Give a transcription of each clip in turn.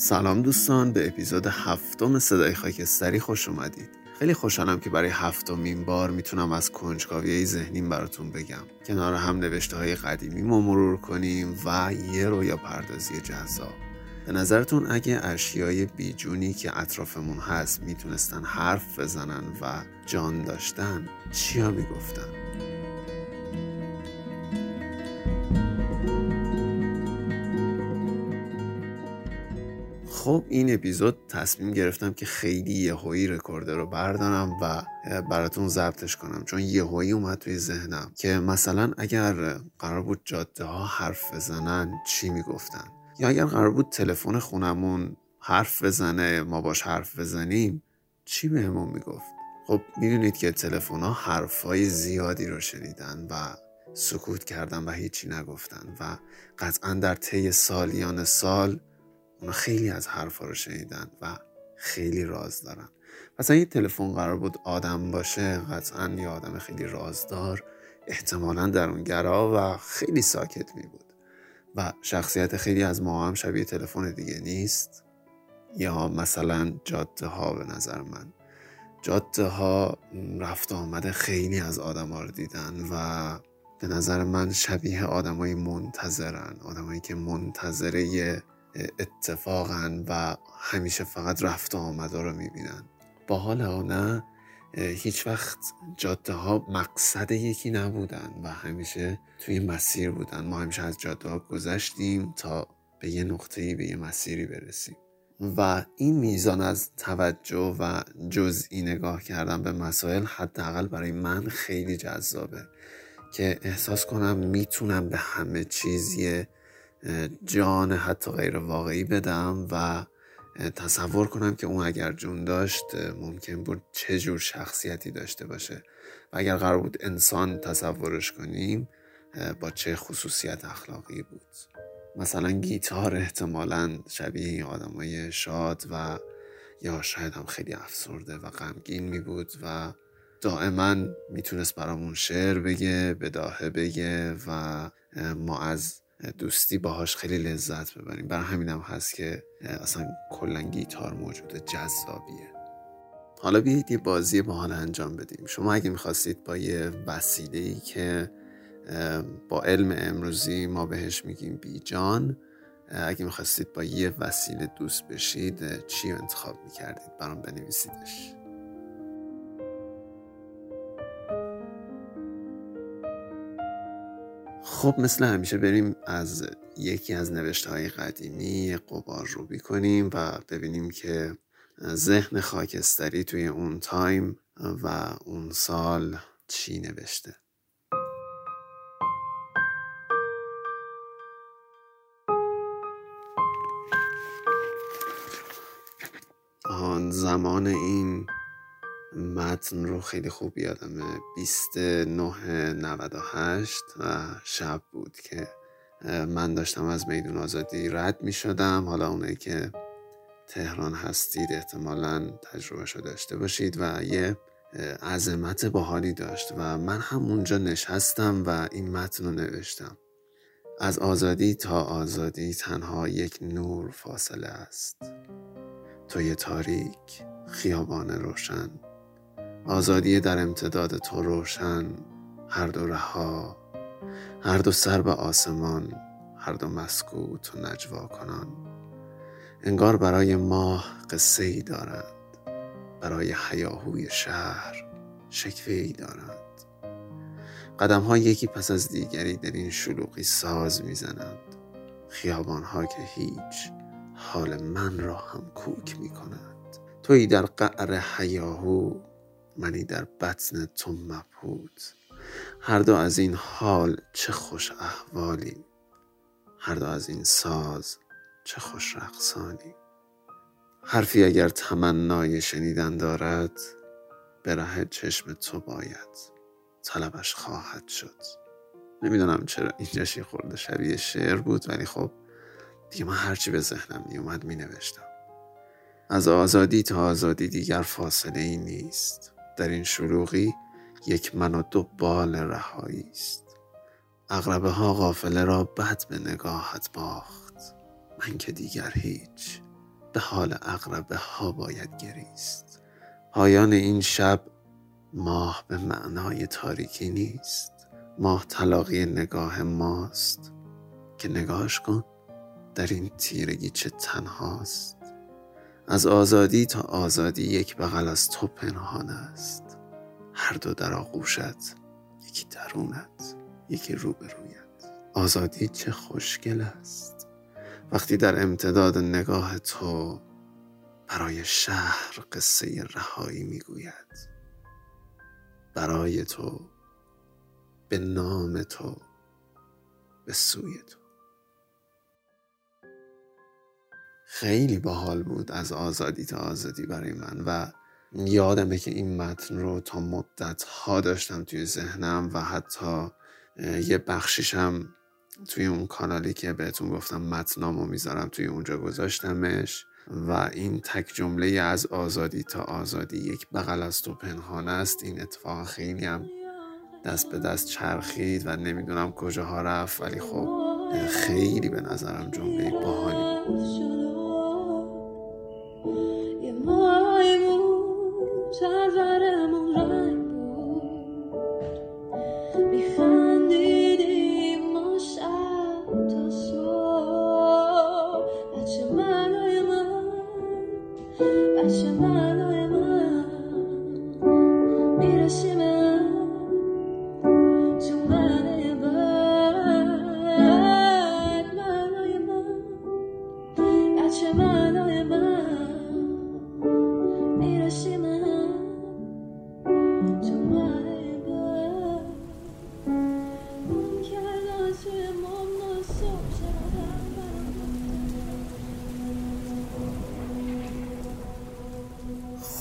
سلام دوستان به اپیزود هفتم صدای خاکستری خوش اومدید. خیلی خوشحالم که برای هفتمین بار می‌تونم از کنجکاوی ذهنیم براتون بگم. کنار هم نوشته های قدیمی ما مرور کنیم و یه رویا پردازی جذاب. به نظرتون اگه اشیای بیجونی که اطرافمون هست می‌تونستن حرف بزنن و جان داشتن چیا می‌گفتن؟ خب این اپیزود تصمیم گرفتم که خیلی یهویی رکورده رو بردارم و براتون ضبطش کنم. چون یهویی اومد توی ذهنم که مثلا اگر قرار بود جاده ها حرف بزنن چی می‌گفتن؟ یا اگر قرار بود تلفن خونمون حرف بزنه ما باش حرف بزنیم چی بهمون می‌گفت؟ خب می‌دونید که تلفن ها حرفای زیادی رو شنیدن و سکوت کردن و هیچی نگفتن و قطعا در طی سالیان سال اونا خیلی از حرفا رو شنیدن و خیلی راز دارن. مثلا یه تلفن قرار بود آدم باشه قطعا یه آدم خیلی رازدار احتمالا درونگرا و خیلی ساکت می بود. و شخصیت خیلی از ما هم شبیه تلفن دیگه نیست. یا مثلا جاده ها به نظر من. جاده ها رفت آمده خیلی از آدم ها رو دیدن و به نظر من شبیه آدمای منتظرن. آدمایی که منتظره اتفاقا و همیشه فقط رفت و آمده رو می‌بینن. با حال ها نه هیچ وقت جاده ها مقصد یکی نبودن و همیشه توی مسیر بودن. ما همیشه از جاده ها گذشتیم تا به یه نقطه‌ای به یه مسیری برسیم. و این میزان از توجه و جزئی نگاه کردن به مسائل حداقل برای من خیلی جذابه که احساس کنم می‌تونم به همه چیزی جان حتی غیر واقعی بدم و تصور کنم که اون اگر جون داشت ممکن بود چه جور شخصیتی داشته باشه. و اگر قرار بود انسان تصورش کنیم با چه خصوصیت اخلاقی بود. مثلا گیتار احتمالا شبیه آدمای شاد و یا شاید هم خیلی افسرده و غمگین می بود و دائما می‌تونست برامون شعر بگه بداهه بگه و ما از دوستی باهاش خیلی لذت ببریم. برای همینم هم هست که اصلا کلا گیتار موجود جذابیه. حالا بیایید یه بازی با حال انجام بدیم. شما اگه می‌خواستید با یه وسیله ای که با علم امروزی ما بهش میگیم بیجان اگه می‌خواستید با یه وسیله دوست بشید چی انتخاب می‌کردید؟ برام بنویسیدش. خب مثل همیشه بریم از یکی از نوشته های قدیمی قبار رو کنیم و ببینیم که ذهن خاکستری توی اون تایم و اون سال چی نوشته. آن زمان این متن رو خیلی خوب یادمه. 2998 و شب بود که من داشتم از میدون آزادی رد می شدم حالا اونایی که تهران هستید احتمالا تجربه شده داشته باشید و یه عظمت باحالی داشت و من همونجا نشستم و این متن رو نوشتم. از آزادی تا آزادی تنها یک نور فاصله است. توی تاریک خیابان روشن. آزادی در امتداد تو روشن هر دو رها هر دو سر به آسمان هر دو مسکوت و نجوا کنان. انگار برای ماه قصه ای دارد برای حیاهوی شهر شکوه ای دارد قدم ها یکی پس از دیگری در این شلوغی ساز می‌زنند. خیابان ها که هیچ حال من را هم کوک می کند توی در قعر حیاهو منی در بطن تو مبهود هر دو از این حال چه خوش احوالی. هر دو از این ساز چه خوش رقصانی. حرفی اگر تمنای شنیدن دارد به ره چشم تو باید. طلبش خواهد شد. نمی‌دونم چرا اینجاش خورده شبیه شعر بود ولی خب دیگه من هرچی به ذهنم میومد می نوشتم از آزادی تا آزادی دیگر فاصله ای نیست. در این شلوغی یک من و دو بال رهایی است. اغربه ها غافله را بد به نگاهت باخت. من که دیگر هیچ به حال اقربه ها باید گریست. پایان این شب ماه به معنای تاریکی نیست. ماه تلاقی نگاه ماست. که نگاهش کن در این تیرگی چه تنهاست. از آزادی تا آزادی یک بغل از تو پنهان است. هر دو در آغوشت یکی درونت یکی روبرویت. آزادی چه خوشگل است. وقتی در امتداد نگاه تو برای شهر قصه رهایی می‌گوید. برای تو به نام تو به سوی تو. خیلی باحال بود از آزادی تا آزادی برای من و یادمه که این متن رو تا مدت ها داشتم توی ذهنم و حتی یه بخشیشم توی اون کانالی که بهتون گفتم متنامو می‌ذارم توی اونجا گذاشتمش و این تک جمله از آزادی تا آزادی یک بغل از تو پنهان است این اتفاق خیلی هم دست به دست چرخید و نمی‌دونم کجاها رفت ولی خب خیلی به نظرم جمله باحالی بود. Y en Moaimu, salvaremos.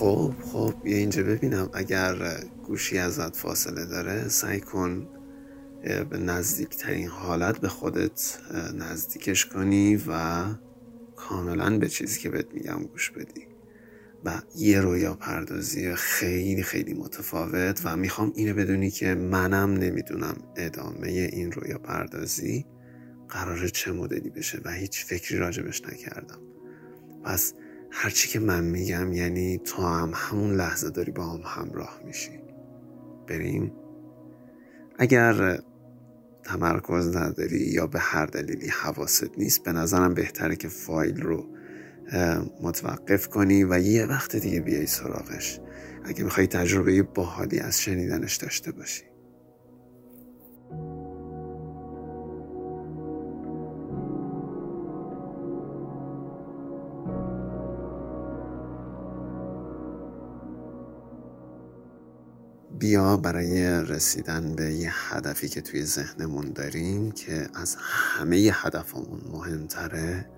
خب خب بیا اینجا ببینم. اگر گوشی ازت فاصله داره سعی کن به نزدیکترین حالت به خودت نزدیکش کنی و کاملا به چیزی که بهت میگم گوش بدی. و یه رویا پردازی خیلی خیلی متفاوت و می‌خوام اینو بدونی که منم نمی‌دونم ادامه این رویا پردازی قرار چه مدلی بشه و هیچ فکری راجبش نکردم. پس هرچی که من میگم یعنی تو هم همون لحظه داری با هم همراه میشی. بریم اگر تمرکز نداری یا به هر دلیلی حواست نیست به نظرم بهتره که فایل رو متوقف کنی و یه وقت دیگه بیای سراغش. اگه می‌خوای تجربه باحالی از شنیدنش داشته باشی. بیا برای رسیدن به یه هدفی که توی ذهنمون داریم که از همه هدفمون مهمتره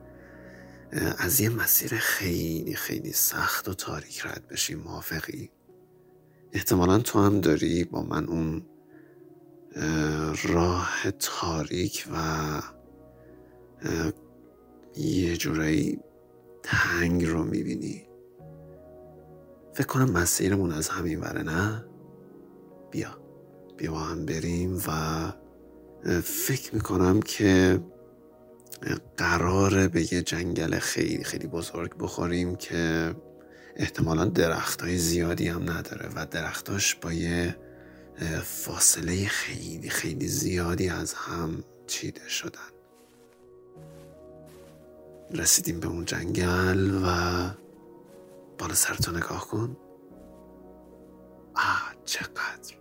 از یه مسیر خیلی خیلی سخت و تاریک رد بشیم موافقی؟ احتمالا تو هم داری با من اون راه تاریک و یه جورایی تنگ رو می‌بینی. فکر کنم مسیرمون از همین وره نه؟ بیا. بیا با هم بریم و فکر می‌کنم که قراره به یه جنگل خیلی خیلی بزرگ بخوریم که احتمالا درخت های زیادی هم نداره و درختاش با یه فاصله خیلی خیلی زیادی از هم چیده شدن. رسیدیم به اون جنگل و بالا سرتو نگاه کن. آه چقدر!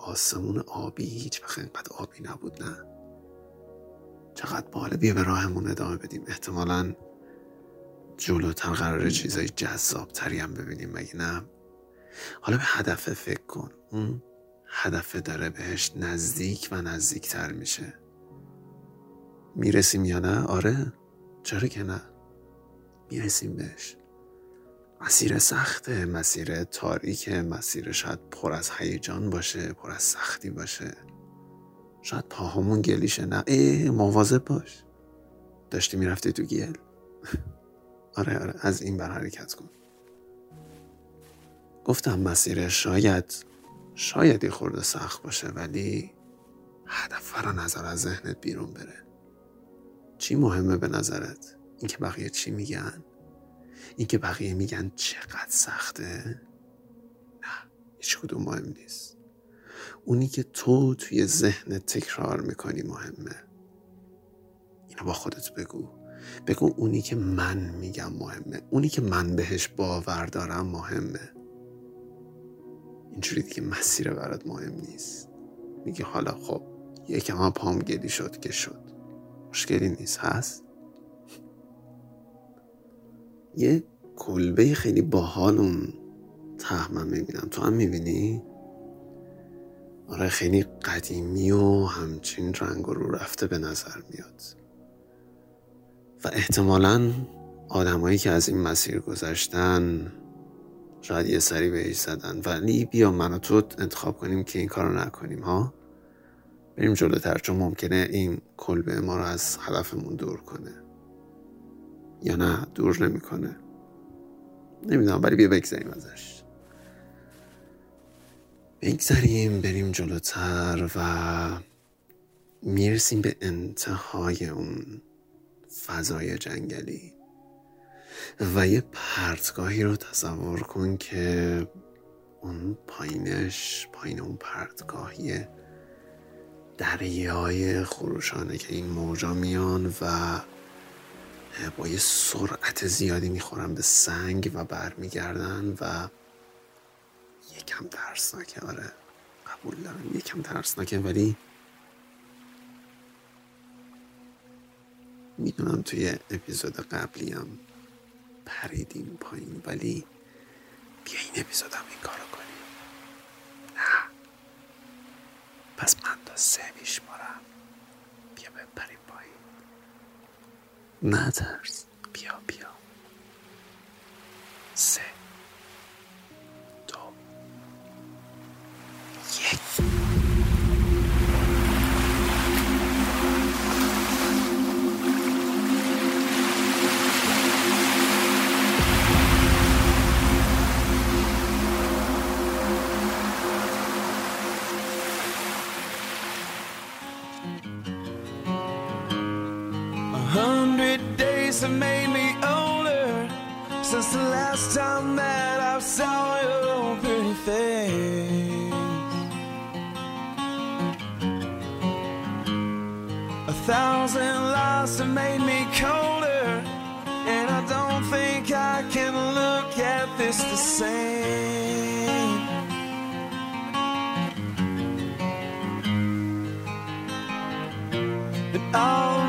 آسمون آبی هیچ وقت اینقدر آبی نبود نه؟ چقدر باله بیا به راهمون ادامه بدیم. احتمالا جلوتر قرار چیزای جذاب تری هم ببینیم مگه نه؟ حالا به هدف فکر کن. اون هدف داره بهش نزدیک و نزدیکتر میشه. می‌رسیم یا نه؟ آره. چرا که نه؟ می‌رسیم بهش. مسیر سخته مسیر تاریک مسیر شاید پر از هیجان باشه پر از سختی باشه. شاید پاهامون گلیشه نه؟ ای مواظب باش. داشتی می‌رفتی تو گل آره آره از این بر حرکت کن. گفتم مسیر شاید شاید یه خورده سخت باشه ولی هدف را نظر از ذهنت بیرون بره. چی مهمه به نظرت؟ اینکه بقیه چی میگن؟ اینکه بقیه میگن چقدر سخته؟ نه هیچ کدوم مهم نیست. اونی که تو توی ذهن تکرار می‌کنی مهمه. اینو با خودت بگو. بگو اونی که من میگم مهمه. اونی که من بهش باور دارم مهمه. اینجوری دیگه مسیر برات مهم نیست. میگه حالا خب یکم هم پام گلی شد که شد. مشکلی نیست هست؟ یه کلبه خیلی باحال ته من می‌بینم. تو هم می‌بینی؟ آره خیلی قدیمی و همچین رنگ رو رفته به نظر میاد. و احتمالا آدمایی که از این مسیر گذشتن شاید یه سری بهش زدن. ولی بیا من و تو انتخاب کنیم که این کار رو نکنیم ها؟ بریم جلوتر چون ممکنه این کلبه ما رو از هدفمون دور کنه. یا نه دور نمی‌کنه. نمی‌دونم ولی بیا بگذاریم ازش. بگذاریم بریم جلوتر و می‌رسیم به انتهای اون فضای جنگلی. و یه پرتگاهی رو تصور کن که اون پایینش پایین اون پرتگاهیه دریای خروشانه که این موجا میان و با یه سرعت زیادی می‌خورن به سنگ و برمیگردن و یکم ترسناکه آره. قبول دارم یکم ترسناکه ولی می‌دونم توی اپیزود قبلی هم پریدیم پایین ولی بیا این اپیزود هم این کارو کنیم. نه پس من تا سه بیا بپریم پایین نه ترس بیا بیا سه دو یک since the last time that I saw your pretty face. A thousand lies have made me colder, and I don't think I can look at this the same. And all